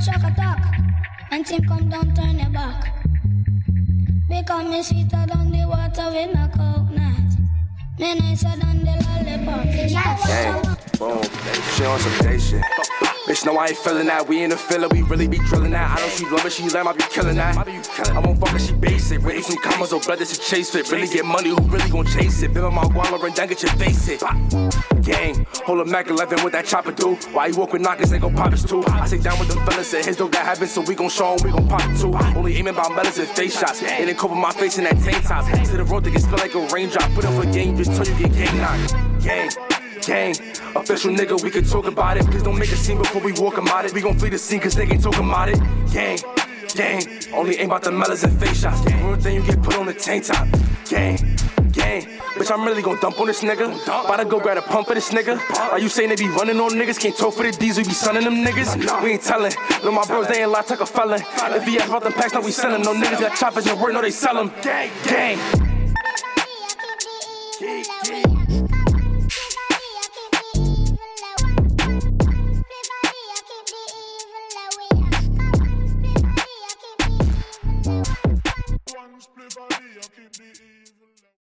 Shock attack. And team come down, turn your back. Because me sweeter than the water with no coconut. Me nicer than the lollipop. Gang, boom, she on some day shit. Bitch, no, I ain't feeling that. We in the filler, we really be drilling that. I don't she love she lame, I be killing that. I won't fuck her, she basic. With some commas oh, or brothers to chase it. Really get money, who really gon' chase it? Bim my guala and then get your face it. Gang, hold a Mac 11 with that chopper do. Why you walk with knockers, they gon' pop us too. I sit down with them fellas, and his dope that happen, so we gon' show 'em, we gon' pop it too. Only aiming about melons and face shots. It didn't cover my face in that tank top. To the road, they get spit like a raindrop. Put up for game, just till you get gang knocked. Gang. Gang, official nigga, we can talk about it. Please don't make a scene before we walk about it. We gon' flee the scene cause they ain't talking about it. Gang, gang, only aim about the melons and face shots. One thing you get put on the tank top. Gang, gang, bitch, I'm really gon' dump on this nigga. About to go grab a pump for this nigga. Are you saying they be running on niggas? Can't talk for the D's, we be sunning them niggas? We ain't telling. No, my bros, they ain't lie, take a felon. If he ask about them packs, now we sellin'. No niggas got choppers and work, no, they sell them. Gang, gang. everybody, I keep